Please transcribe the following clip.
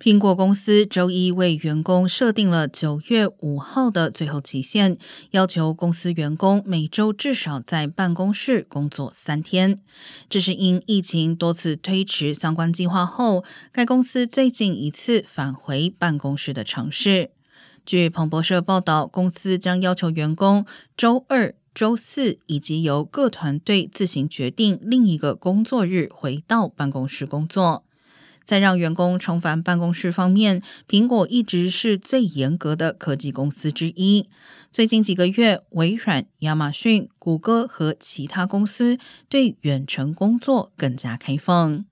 苹果公司周一为员工设定了九月五号的最后期限，要求公司员工每周至少在办公室工作三天。这是因疫情多次推迟相关计划后，该公司最近一次返回办公室的尝试。据彭博社报道，公司将要求员工周二、周四以及由各团队自行决定另一个工作日回到办公室工作。在让员工重返办公室方面，苹果一直是最严格的科技公司之一。最近几个月，微软、亚马逊、谷歌和其他公司对远程工作更加开放。